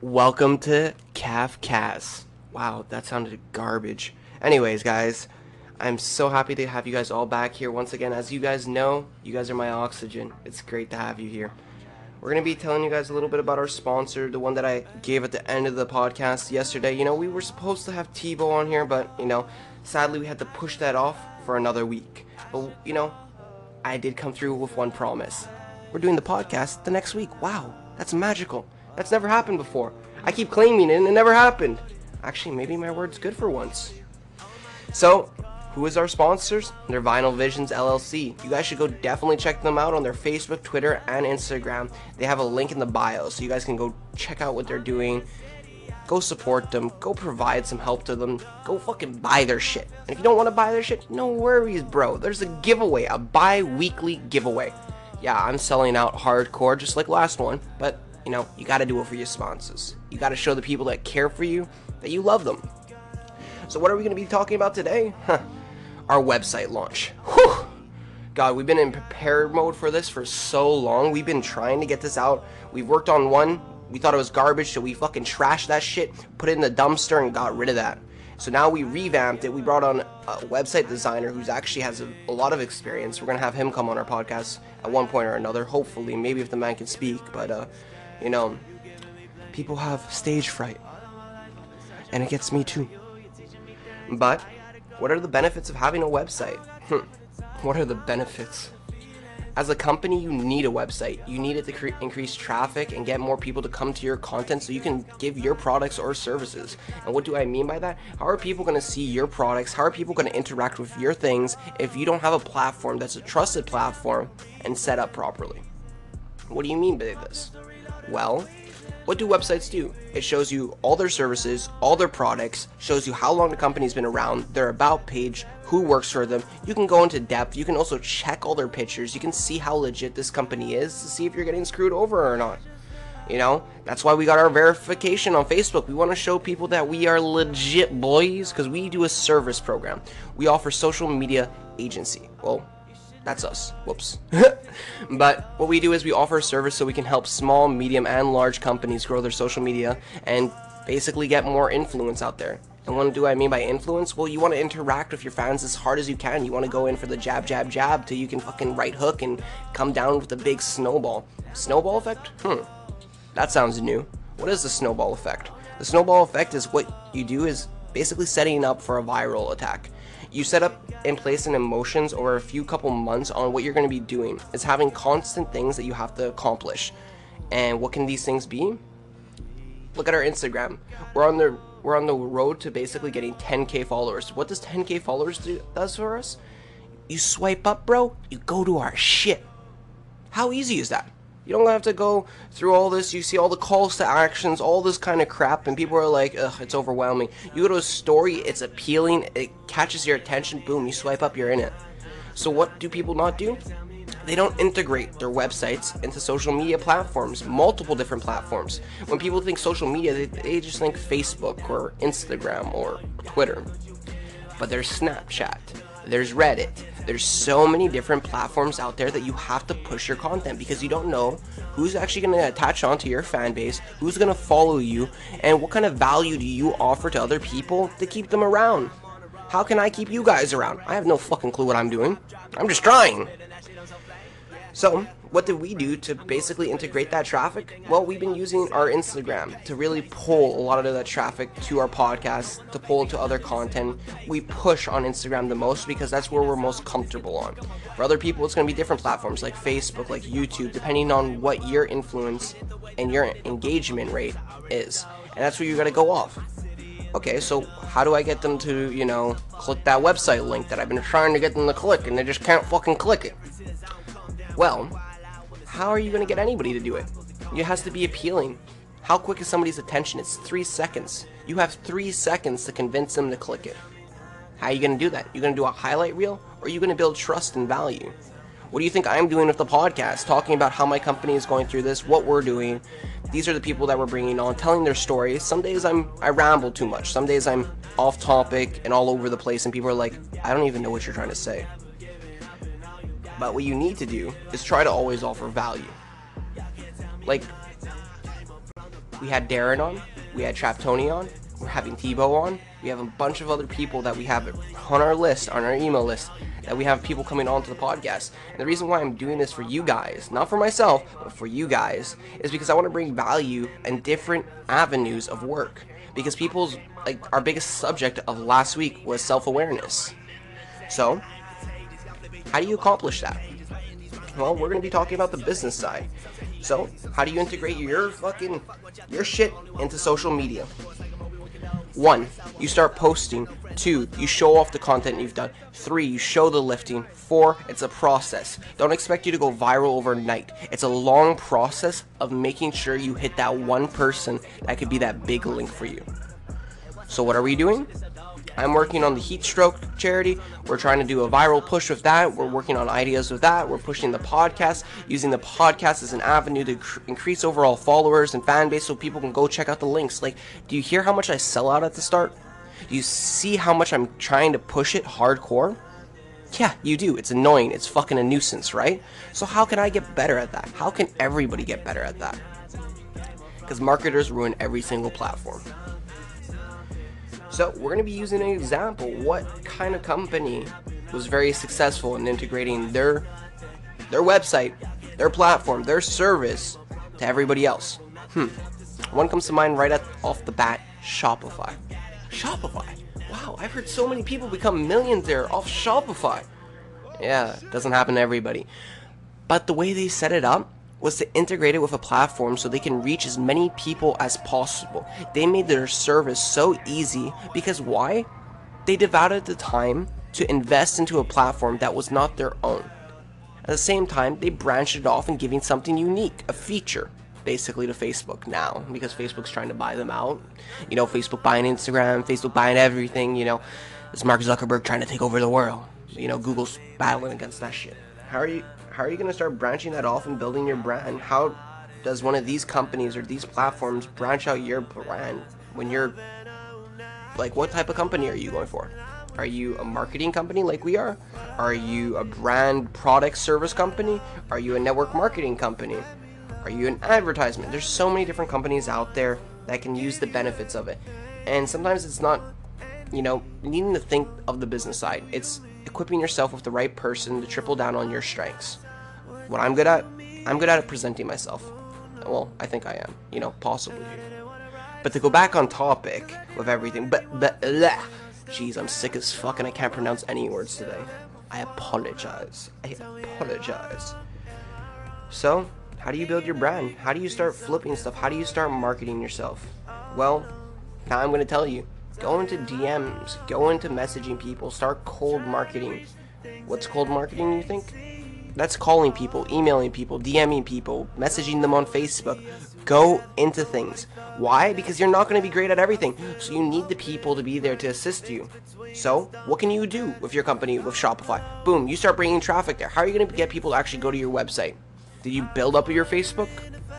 Welcome to Calf Cast. Wow, that sounded garbage. Anyways, guys, I'm so happy to have you guys all back here once again. As you guys know, you guys are my oxygen. It's great to have you here. We're going to be telling you guys a little bit about our sponsor, the one that I gave at the end of the podcast yesterday. You know, we were supposed to have Tebow on here, but, you know, sadly we had to push that off for another week. But, you know, I did come through with one promise. We're doing the podcast the next week. Wow, that's magical. That's never happened before. I keep claiming it and it never happened. Actually, maybe my word's good for once. So, who is our sponsors? They're Vinyl Visions LLC. You guys should go definitely check them out on their Facebook, Twitter, and Instagram. They have a link in the bio, so you guys can go check out what they're doing. Go support them. Go provide some help to them. Go fucking buy their shit. And if you don't want to buy their shit, no worries, bro. There's a giveaway, a bi weekly giveaway. Yeah, I'm selling out hardcore just like last one, but you know, you gotta do it for your sponsors. You gotta show the people that care for you that you love them. So, what are we gonna be talking about today? Huh our website launch. Whew. God, we've been in prepare mode for this for so long. We've been trying to get this out. We've worked on one. We thought it was garbage, so we fucking trashed that shit, put it in the dumpster, and got rid of that. So now we revamped it. We brought on a website designer who's actually has a, a, lot of experience. We're gonna have him come on our podcast at one point or another. Hopefully, maybe if the man can speak. But uh, you know, people have stage fright, and it gets me too. But what are the benefits of having a website? Hmm. What are the benefits? As a company, you need a website. You need it to cre- increase traffic and get more people to come to your content so you can give your products or services. And what do I mean by that? How are people going to see your products? How are people going to interact with your things if you don't have a platform that's a trusted platform and set up properly? What do you mean by this? Well, what do websites do? It shows you all their services, all their products, shows you how long the company's been around, their about page, who works for them. You can go into depth. You can also check all their pictures. You can see how legit this company is to see if you're getting screwed over or not. You know, that's why we got our verification on Facebook. We want to show people that we are legit boys because we do a service program. We offer social media agency. Well, that's us. Whoops. but what we do is we offer a service so we can help small, medium, and large companies grow their social media and basically get more influence out there. And what do I mean by influence? Well, you want to interact with your fans as hard as you can. You want to go in for the jab, jab, jab till you can fucking right hook and come down with a big snowball. Snowball effect? Hmm. That sounds new. What is the snowball effect? The snowball effect is what you do is basically setting up for a viral attack. You set up and place in emotions over a few couple months on what you're going to be doing. It's having constant things that you have to accomplish. And what can these things be? Look at our Instagram. We're on the we're on the road to basically getting 10k followers. What does 10k followers do does for us? You swipe up, bro, you go to our shit. How easy is that? You don't have to go through all this. You see all the calls to actions, all this kind of crap, and people are like, ugh, it's overwhelming. You go to a story, it's appealing, it catches your attention, boom, you swipe up, you're in it. So, what do people not do? They don't integrate their websites into social media platforms, multiple different platforms. When people think social media, they, they just think Facebook or Instagram or Twitter. But there's Snapchat, there's Reddit, there's so many different platforms out there that you have to push your content because you don't know who's actually going to attach onto your fan base, who's going to follow you, and what kind of value do you offer to other people to keep them around. How can I keep you guys around? I have no fucking clue what I'm doing. I'm just trying. So, what did we do to basically integrate that traffic? Well, we've been using our Instagram to really pull a lot of that traffic to our podcast, to pull to other content. We push on Instagram the most because that's where we're most comfortable on. For other people, it's going to be different platforms like Facebook, like YouTube, depending on what your influence and your engagement rate is. And that's where you got to go off. Okay, so how do I get them to, you know, click that website link that I've been trying to get them to click and they just can't fucking click it? Well, how are you going to get anybody to do it? It has to be appealing. How quick is somebody's attention? It's three seconds. You have three seconds to convince them to click it. How are you going to do that? You're going to do a highlight reel, or are you going to build trust and value? What do you think I'm doing with the podcast? Talking about how my company is going through this, what we're doing. These are the people that we're bringing on, telling their stories. Some days I'm I ramble too much. Some days I'm off topic and all over the place, and people are like, I don't even know what you're trying to say. But what you need to do is try to always offer value. Like, We had Darren on. We had Trap Tony on. We're having Tebow on. We have a bunch of other people that we have on our list, on our email list, that we have people coming on to the podcast. And the reason why I'm doing this for you guys, not for myself, but for you guys, is because I want to bring value and different avenues of work. Because people's, like, our biggest subject of last week was self awareness. So, how do you accomplish that? Well, we're going to be talking about the business side. So, how do you integrate your fucking your shit into social media? One, you start posting. Two, you show off the content you've done. Three, you show the lifting. Four, it's a process. Don't expect you to go viral overnight. It's a long process of making sure you hit that one person that could be that big link for you. So what are we doing? I'm working on the heat stroke charity. We're trying to do a viral push with that. We're working on ideas with that. We're pushing the podcast, using the podcast as an avenue to cr- increase overall followers and fan base so people can go check out the links. Like, do you hear how much I sell out at the start? Do you see how much I'm trying to push it hardcore? Yeah, you do. It's annoying. It's fucking a nuisance, right? So, how can I get better at that? How can everybody get better at that? Because marketers ruin every single platform. So we're going to be using an example. What kind of company was very successful in integrating their their website, their platform, their service to everybody else? Hmm. One comes to mind right at, off the bat, Shopify. Shopify. Wow, I've heard so many people become millionaires off Shopify. Yeah, doesn't happen to everybody. But the way they set it up, was to integrate it with a platform so they can reach as many people as possible. They made their service so easy because why? They devoted the time to invest into a platform that was not their own. At the same time, they branched it off and giving something unique, a feature, basically to Facebook now because Facebook's trying to buy them out. You know, Facebook buying Instagram, Facebook buying everything, you know. It's Mark Zuckerberg trying to take over the world. You know, Google's battling against that shit. How are you how are you going to start branching that off and building your brand? How does one of these companies or these platforms branch out your brand when you're like what type of company are you going for? Are you a marketing company like we are? Are you a brand product service company? Are you a network marketing company? Are you an advertisement? There's so many different companies out there that can use the benefits of it. And sometimes it's not, you know, needing to think of the business side. It's equipping yourself with the right person to triple down on your strengths. What I'm good at, I'm good at presenting myself. Well, I think I am. You know, possibly. But to go back on topic with everything, but but blah. Jeez, I'm sick as fuck and I can't pronounce any words today. I apologize. I apologize. So, how do you build your brand? How do you start flipping stuff? How do you start marketing yourself? Well, now I'm going to tell you. Go into DMs, go into messaging people, start cold marketing. What's cold marketing, you think? That's calling people, emailing people, DMing people, messaging them on Facebook. Go into things. Why? Because you're not going to be great at everything. So you need the people to be there to assist you. So, what can you do with your company with Shopify? Boom, you start bringing traffic there. How are you going to get people to actually go to your website? Did you build up your Facebook?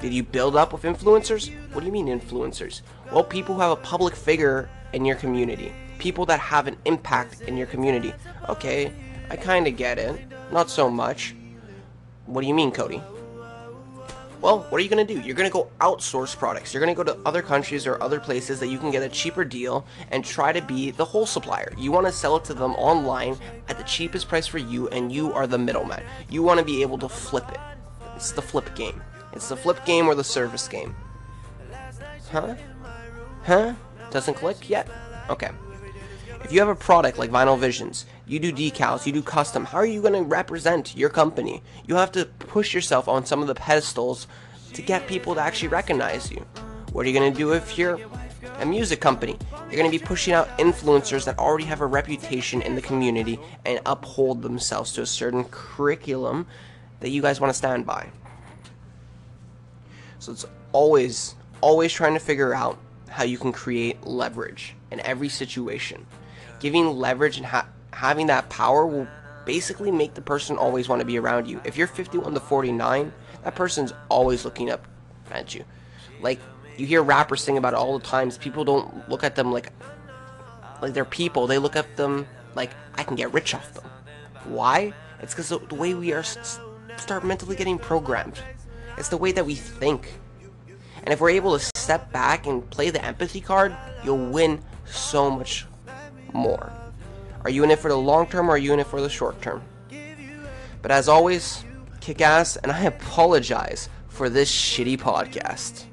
Did you build up with influencers? What do you mean influencers? Well, people who have a public figure in your community. People that have an impact in your community. Okay, I kind of get it. Not so much. What do you mean, Cody? Well, what are you going to do? You're going to go outsource products. You're going to go to other countries or other places that you can get a cheaper deal and try to be the whole supplier. You want to sell it to them online at the cheapest price for you, and you are the middleman. You want to be able to flip it. It's the flip game. It's the flip game or the service game. Huh? Huh? Doesn't click yet? Okay. If you have a product like Vinyl Visions, you do decals, you do custom, how are you going to represent your company? You have to push yourself on some of the pedestals to get people to actually recognize you. What are you going to do if you're a music company? You're going to be pushing out influencers that already have a reputation in the community and uphold themselves to a certain curriculum that you guys want to stand by. So it's always, always trying to figure out how you can create leverage in every situation giving leverage and ha- having that power will basically make the person always want to be around you. If you're 51 to 49, that person's always looking up at you. Like you hear rappers sing about it all the times. People don't look at them like like they're people. They look at them like I can get rich off them. Why? It's because the way we are start mentally getting programmed. It's the way that we think. And if we're able to step back and play the empathy card, you'll win so much more. Are you in it for the long term or are you in it for the short term? But as always, kick ass, and I apologize for this shitty podcast.